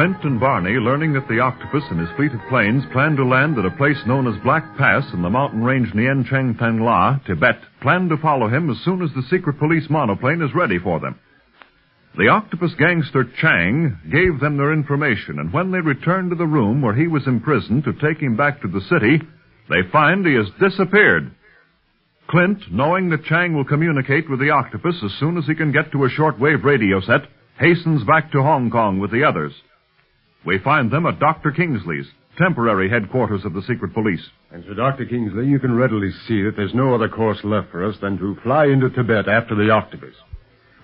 Clint, and Barney, learning that the octopus and his fleet of planes plan to land at a place known as Black Pass in the mountain range Nien Cheng Thang La, Tibet, plan to follow him as soon as the secret police monoplane is ready for them. The octopus gangster Chang gave them their information, and when they return to the room where he was imprisoned to take him back to the city, they find he has disappeared. Clint, knowing that Chang will communicate with the octopus as soon as he can get to a shortwave radio set, hastens back to Hong Kong with the others. We find them at Dr. Kingsley's, temporary headquarters of the secret police. And so, Dr. Kingsley, you can readily see that there's no other course left for us than to fly into Tibet after the octopus.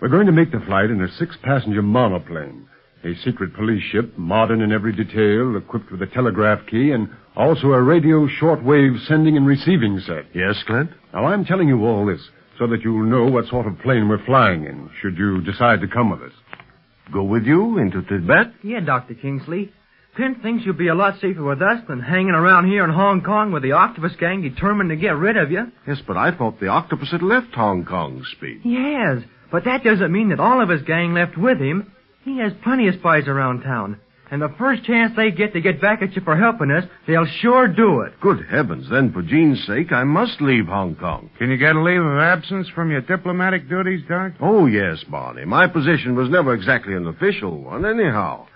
We're going to make the flight in a six-passenger monoplane, a secret police ship, modern in every detail, equipped with a telegraph key, and also a radio shortwave sending and receiving set. Yes, Clint? Now, I'm telling you all this so that you'll know what sort of plane we're flying in, should you decide to come with us. Go with you into Tibet? Yeah, Dr. Kingsley. Clint thinks you'll be a lot safer with us than hanging around here in Hong Kong with the octopus gang determined to get rid of you. Yes, but I thought the octopus had left Hong Kong, Speed. Yes, but that doesn't mean that all of his gang left with him. He has plenty of spies around town. And the first chance they get to get back at you for helping us, they'll sure do it. Good heavens, then for Jean's sake, I must leave Hong Kong. Can you get a leave of absence from your diplomatic duties, Doc? Oh, yes, Barney. My position was never exactly an official one, anyhow.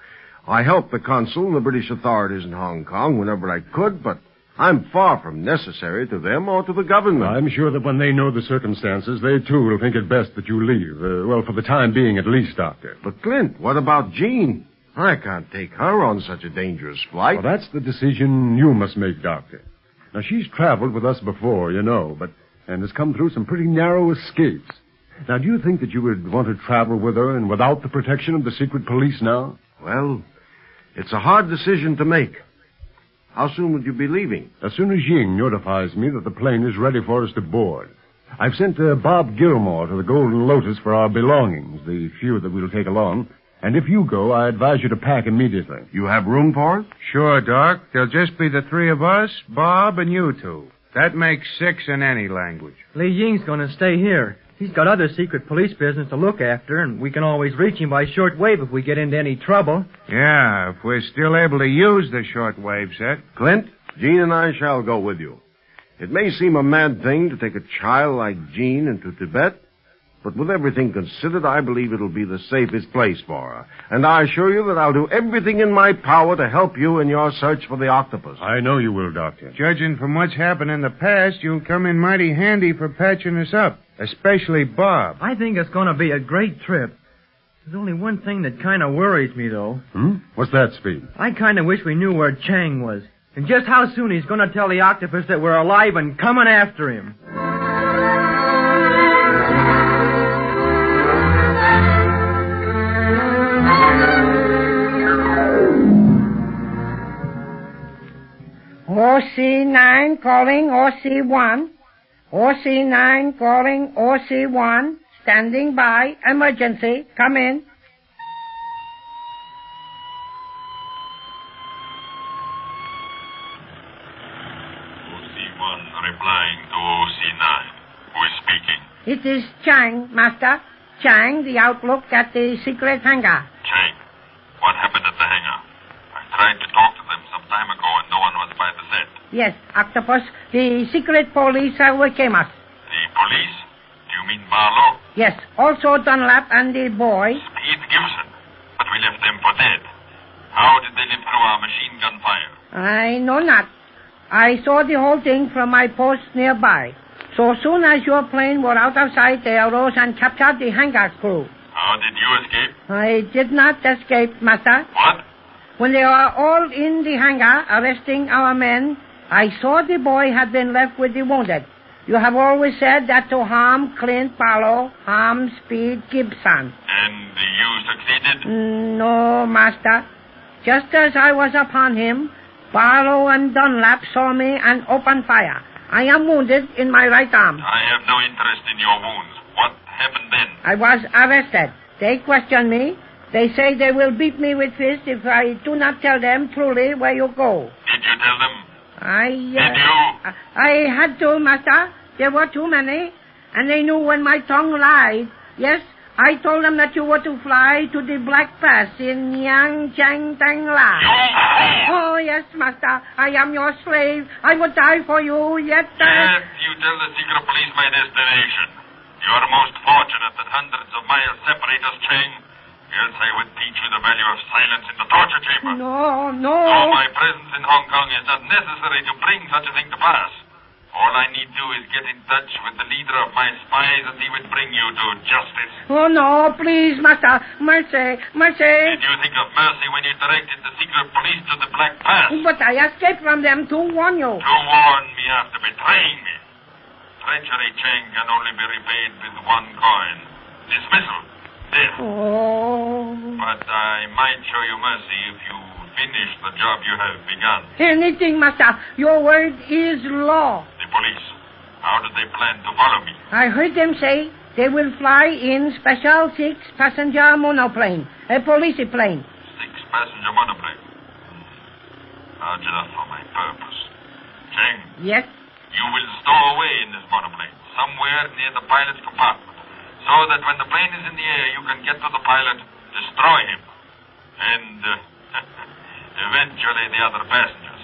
I helped the consul and the British authorities in Hong Kong whenever I could, but I'm far from necessary to them or to the government. I'm sure that when they know the circumstances, they too will think it best that you leave. Uh, well, for the time being, at least, Doctor. But, Clint, what about Jean? I can't take her on such a dangerous flight. Well, that's the decision you must make, Doctor. Now, she's traveled with us before, you know, but and has come through some pretty narrow escapes. Now, do you think that you would want to travel with her and without the protection of the secret police now? Well, it's a hard decision to make. How soon would you be leaving? As soon as Ying notifies me that the plane is ready for us to board. I've sent uh, Bob Gilmore to the Golden Lotus for our belongings, the few that we'll take along. And if you go, I advise you to pack immediately. You have room for it? Sure, Doc. There'll just be the three of us, Bob, and you two. That makes six in any language. Li Ying's gonna stay here. He's got other secret police business to look after, and we can always reach him by short wave if we get into any trouble. Yeah, if we're still able to use the shortwave set. Clint, Jean and I shall go with you. It may seem a mad thing to take a child like Jean into Tibet, But with everything considered, I believe it'll be the safest place for her. And I assure you that I'll do everything in my power to help you in your search for the octopus. I know you will, Doctor. Judging from what's happened in the past, you'll come in mighty handy for patching us up. Especially Bob. I think it's going to be a great trip. There's only one thing that kind of worries me, though. Hmm? What's that, Speed? I kind of wish we knew where Chang was. And just how soon he's going to tell the octopus that we're alive and coming after him. OC9 calling OC1. OC9 calling OC1. Standing by. Emergency. Come in. OC1 replying to OC9. Who is speaking? It is Chang, Master. Chang, the outlook at the secret hangar. Chang. What happened at the hangar? I tried to talk to them some time ago and no one was by the set. Yes, Octopus. The secret police overcame us. The police? Do you mean Barlow? Yes, also Dunlap and the boy. Speed Gibson. But we left them for dead. How did they live through our machine gun fire? I know not. I saw the whole thing from my post nearby. So soon as your plane were out of sight, they arose and captured the hangar crew. How did you escape? I did not escape, Master. What? When they were all in the hangar arresting our men, I saw the boy had been left with the wounded. You have always said that to harm Clint Barlow, harm Speed Gibson. And you succeeded? Mm, no, Master. Just as I was upon him, Barlow and Dunlap saw me and opened fire. I am wounded in my right arm. I have no interest in your wounds. What happened then? I was arrested. They questioned me. They say they will beat me with fists if I do not tell them truly where you go. Did you tell them? I. Uh, Did you? I had to, Master. There were too many, and they knew when my tongue lied. Yes, I told them that you were to fly to the Black Pass in Yang Chang Tang La. Oh, yes, Master. I am your slave. I would die for you, yet. Uh... Yes, you tell the secret police my destination. You are most fortunate that hundreds of miles separate us, Chang. Else I would teach you the value of silence in the torture chamber. No, no. So my presence in Hong Kong is not necessary to bring such a thing to pass. All I need do is get in touch with the leader of my spies and he would bring you to justice. Oh, no, please, Master. Mercy, mercy. Did you think of mercy when you directed the secret police to the Black Pass? But I escaped from them to warn you. To warn me after betraying me. Treachery, Chang, can only be repaid with one coin. Dismissal. Oh. But I might show you mercy if you finish the job you have begun. Anything, Master. Your word is law. The police. How do they plan to follow me? I heard them say they will fly in special six-passenger monoplane, a police plane. Six-passenger monoplane. Hmm. Large enough for my purpose. Chang, Yes? you will stow away in this monoplane, somewhere near the pilot's compartment, so that when the plane is in the air, you can get to the pilot, destroy him, and uh, eventually the other passengers,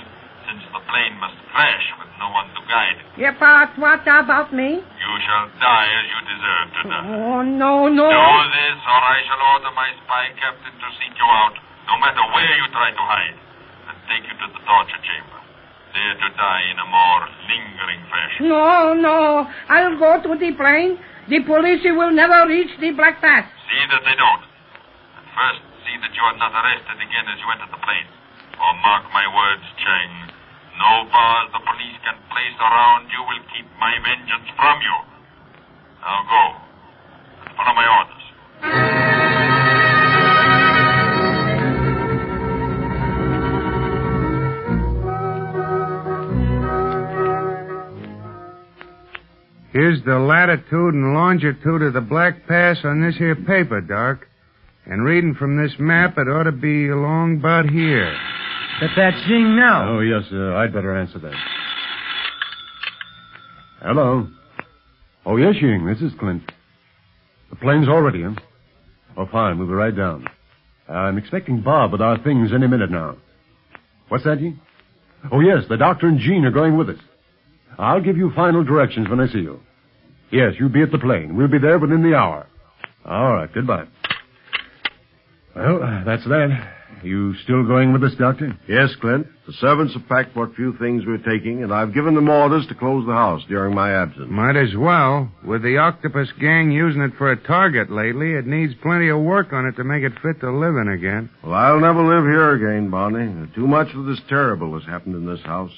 since the plane must crash with no one to guide it. Yeah, but what about me? You shall die as you deserve to die. Oh, no, no. Do this, or I shall order my spy captain to seek you out, no matter where you try to hide, and take you to the torture chamber, there to die in a more lingering fashion. No, no. I'll go to the plane. The police will never reach the Black Pass. See that they don't. And first, see that you are not arrested again as you enter the plane. Or mark my words, Chang. No bars the police can place around you will keep my vengeance from you. Now go. And follow my orders. Here's the latitude and longitude of the Black Pass on this here paper, Doc. And reading from this map, it ought to be along about here. But that's Ying now. Oh, yes, uh, I'd better answer that. Hello. Oh, yes, Ying, this is Clint. The plane's already in. Oh, fine, we'll be right down. I'm expecting Bob with our things any minute now. What's that, Ying? Oh, yes, the doctor and Jean are going with us. I'll give you final directions when I see you. Yes, you be at the plane. We'll be there within the hour. All right, goodbye. Well, uh, that's that. You still going with us, Doctor? Yes, Clint. The servants have packed what few things we're taking, and I've given them orders to close the house during my absence. Might as well. With the octopus gang using it for a target lately, it needs plenty of work on it to make it fit to live in again. Well, I'll never live here again, Barney. Too much of this terrible has happened in this house.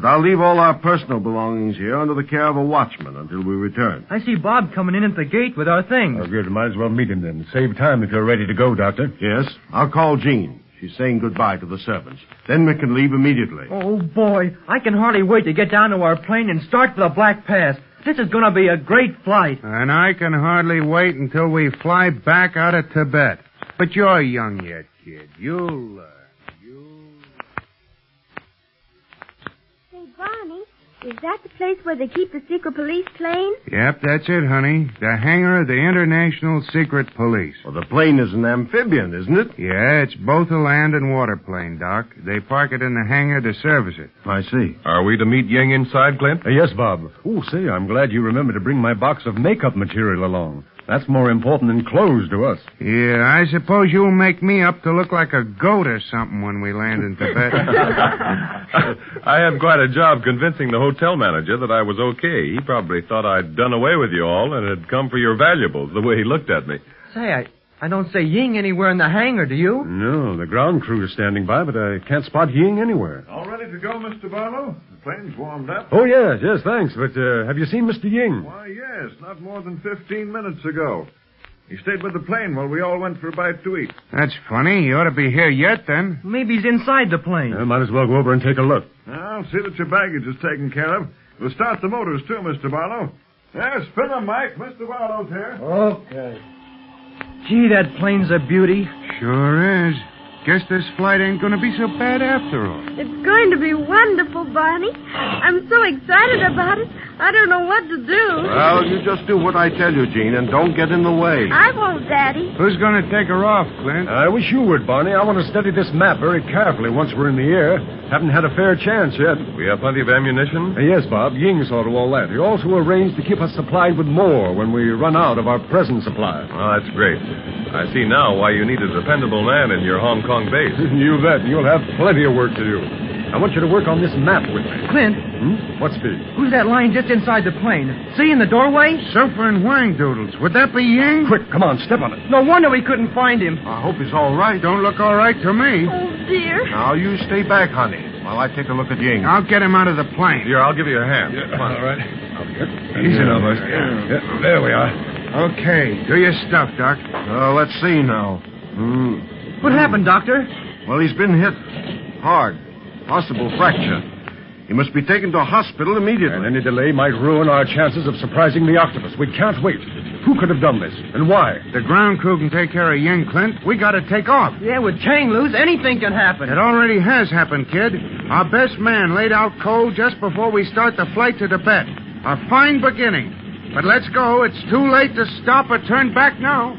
But I'll leave all our personal belongings here under the care of a watchman until we return. I see Bob coming in at the gate with our things. Oh, good. Might as well meet him then. Save time if you're ready to go, Doctor. Yes, I'll call Jean. She's saying goodbye to the servants. Then we can leave immediately. Oh, boy. I can hardly wait to get down to our plane and start for the Black Pass. This is going to be a great flight. And I can hardly wait until we fly back out of Tibet. But you're young yet, kid. You'll learn. Say, Barney, is that the place where they keep the secret police plane? Yep, that's it, honey. The hangar of the International Secret Police. Well, the plane is an amphibian, isn't it? Yeah, it's both a land and water plane, Doc. They park it in the hangar to service it. I see. Are we to meet Ying inside, Clint? Uh, yes, Bob. Oh, say, I'm glad you remembered to bring my box of makeup material along. That's more important than clothes to us. Yeah, I suppose you'll make me up to look like a goat or something when we land in Tibet. I had quite a job convincing the hotel manager that I was okay. He probably thought I'd done away with you all and had come for your valuables, the way he looked at me. Say, I, I don't see Ying anywhere in the hangar, do you? No, the ground crew is standing by, but I can't spot Ying anywhere. All ready to go, Mr. Barlow? The plane's warmed up. Oh, yes, yes, thanks. But uh, have you seen Mr. Ying? Why, yes, not more than 15 minutes ago. He stayed with the plane while we all went for a bite to eat. That's funny. He ought to be here yet, then. Maybe he's inside the plane. Uh, might as well go over and take a look. I'll see that your baggage is taken care of. We'll start the motors, too, Mr. Barlow. Yeah, spin 'em, Mike. Mr. Barlow's here. Okay. Gee, that plane's a beauty. Sure is. Guess this flight ain't going to be so bad after all. It's going to be wonderful, Barney. I'm so excited about it. I don't know what to do. Well, you just do what I tell you, Jean, and don't get in the way. I won't, Daddy. Who's going to take her off, Clint? I wish you would, Barney. I want to study this map very carefully once we're in the air. Haven't had a fair chance yet. We have plenty of ammunition? Uh, yes, Bob. Ying saw to all that. He also arranged to keep us supplied with more when we run out of our present supply. Oh, that's great. I see now why you need a dependable man in your Hong Kong base. you bet. You'll have plenty of work to do. I want you to work on this map with me. Clint, Hmm? What's the? who's that lying just inside the plane? See in the doorway? Surfer and Wang Doodles. Would that be Ying? Quick, come on, step on it. No wonder we couldn't find him. I hope he's all right. Don't look all right to me. Oh, dear. Now, you stay back, honey, while I take a look at Ying. I'll get him out of the plane. Here, I'll give you a hand. Come on. All right. Easy now, boys. Yeah, there we are. Okay, do your stuff, Doc. Uh, let's see now. Hmm. What happened, Doctor? Well, he's been hit hard. Possible fracture. He must be taken to a hospital immediately. And any delay might ruin our chances of surprising the octopus. We can't wait. Who could have done this, and why? The ground crew can take care of Ying, Clint. We got to take off. Yeah, with Chang loose, anything can happen. It already has happened, kid. Our best man laid out cold just before we start the flight to Tibet. A fine beginning. But let's go. It's too late to stop or turn back now.